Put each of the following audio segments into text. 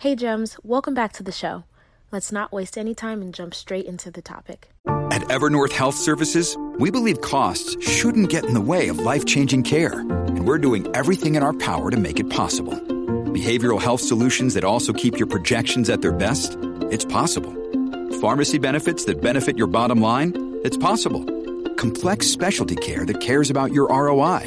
Hey, Gems, welcome back to the show. Let's not waste any time and jump straight into the topic. At Evernorth Health Services, we believe costs shouldn't get in the way of life changing care, and we're doing everything in our power to make it possible. Behavioral health solutions that also keep your projections at their best? It's possible. Pharmacy benefits that benefit your bottom line? It's possible. Complex specialty care that cares about your ROI?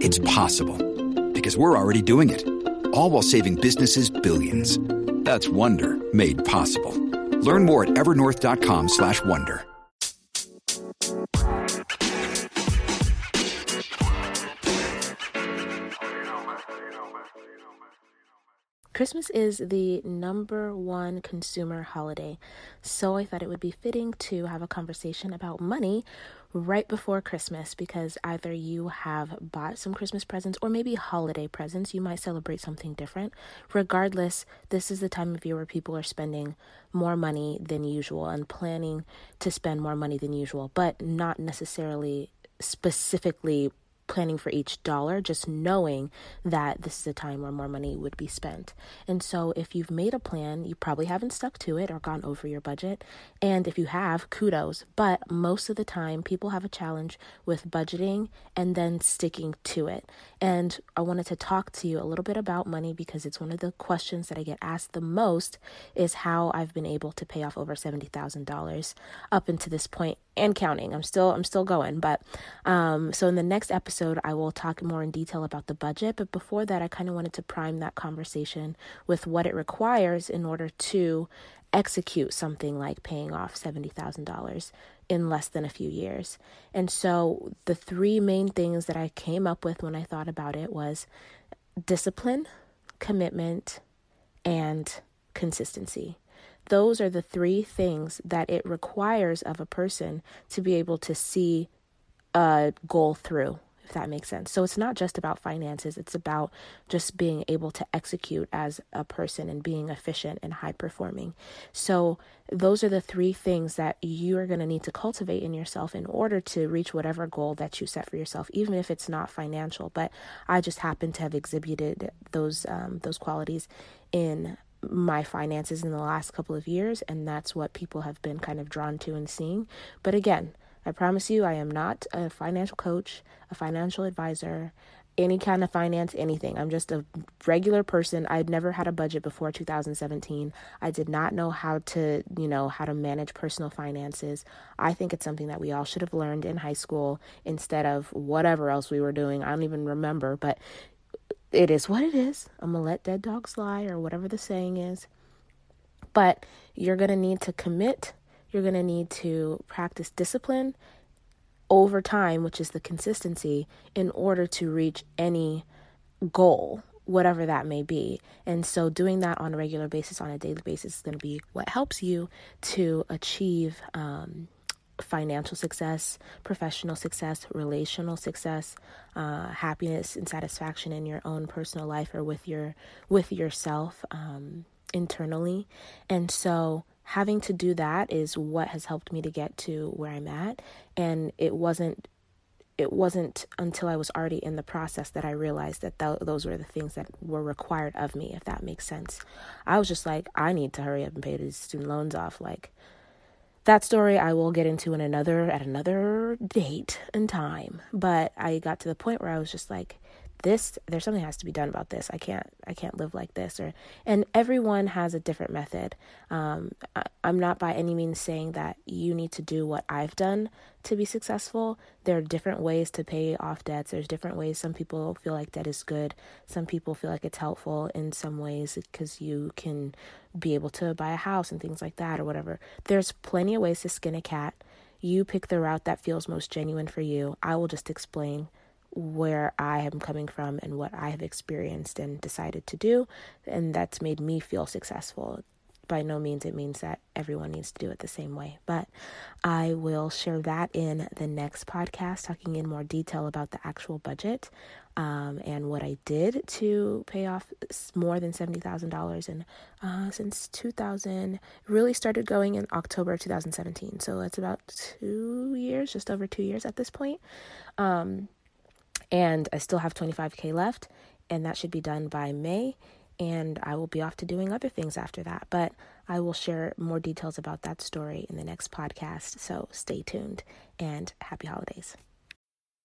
It's possible. Because we're already doing it. All while saving businesses billions. That's Wonder made possible. Learn more at evernorth.com/wonder. Christmas is the number one consumer holiday, so I thought it would be fitting to have a conversation about money right before Christmas because either you have bought some Christmas presents or maybe holiday presents. You might celebrate something different. Regardless, this is the time of year where people are spending more money than usual and planning to spend more money than usual, but not necessarily specifically planning for each dollar, just knowing that this is a time where more money would be spent. And so, if you've made a plan, you probably haven't stuck to it or gone over your budget. And if you have, kudos. But most of the time, people have a challenge with budgeting and then sticking to it. And I wanted to talk to you a little bit about money because it's one of the questions that I get asked the most is how I've been able to pay off over $70,000 up until this point and counting. I'm still I'm still going, but um so in the next episode I will talk more in detail about the budget, but before that I kind of wanted to prime that conversation with what it requires in order to execute something like paying off $70,000 in less than a few years. And so the three main things that I came up with when I thought about it was discipline, commitment, and consistency. Those are the three things that it requires of a person to be able to see a goal through, if that makes sense. So it's not just about finances, it's about just being able to execute as a person and being efficient and high performing. So those are the three things that you are going to need to cultivate in yourself in order to reach whatever goal that you set for yourself, even if it's not financial. But I just happen to have exhibited those um, those qualities in my finances in the last couple of years, and that's what people have been kind of drawn to and seeing. But again, I promise you, I am not a financial coach, a financial advisor, any kind of finance, anything. I'm just a regular person. I'd never had a budget before 2017. I did not know how to, you know, how to manage personal finances. I think it's something that we all should have learned in high school instead of whatever else we were doing. I don't even remember, but it is what it is. I'm going to let dead dogs lie or whatever the saying is. But you're going to need to commit. You're going to need to practice discipline over time, which is the consistency, in order to reach any goal, whatever that may be. And so, doing that on a regular basis, on a daily basis, is going to be what helps you to achieve um, financial success, professional success, relational success, uh, happiness and satisfaction in your own personal life or with your with yourself um, internally. And so having to do that is what has helped me to get to where I'm at. And it wasn't it wasn't until I was already in the process that I realized that th- those were the things that were required of me, if that makes sense. I was just like, I need to hurry up and pay these student loans off. Like, that story I will get into in another at another date and time. But I got to the point where I was just like, this there's something has to be done about this. I can't i can't live like this or and everyone has a different method. Um, I, i'm not by any means saying that you need to do what i've done to be successful. There are different ways to pay off debts. There's different ways. Some people feel like debt is good. Some people feel like it's helpful in some ways because you can be able to buy a house and things like that or whatever. There's plenty of ways to skin a cat. You pick the route that feels most genuine for you. I will just explain where I am coming from and what I have experienced and decided to do. And that's made me feel successful. By no means it means that everyone needs to do it the same way, but I will share that in the next podcast, talking in more detail about the actual budget um, and what I did to pay off more than seventy thousand dollars. And uh, since two thousand, really started going in October two thousand seventeen. So that's about two years, just over two years at this point. Um, and I still have 25k left, and that should be done by May. and I will be off to doing other things after that. But I will share more details about that story in the next podcast. So stay tuned and happy holidays.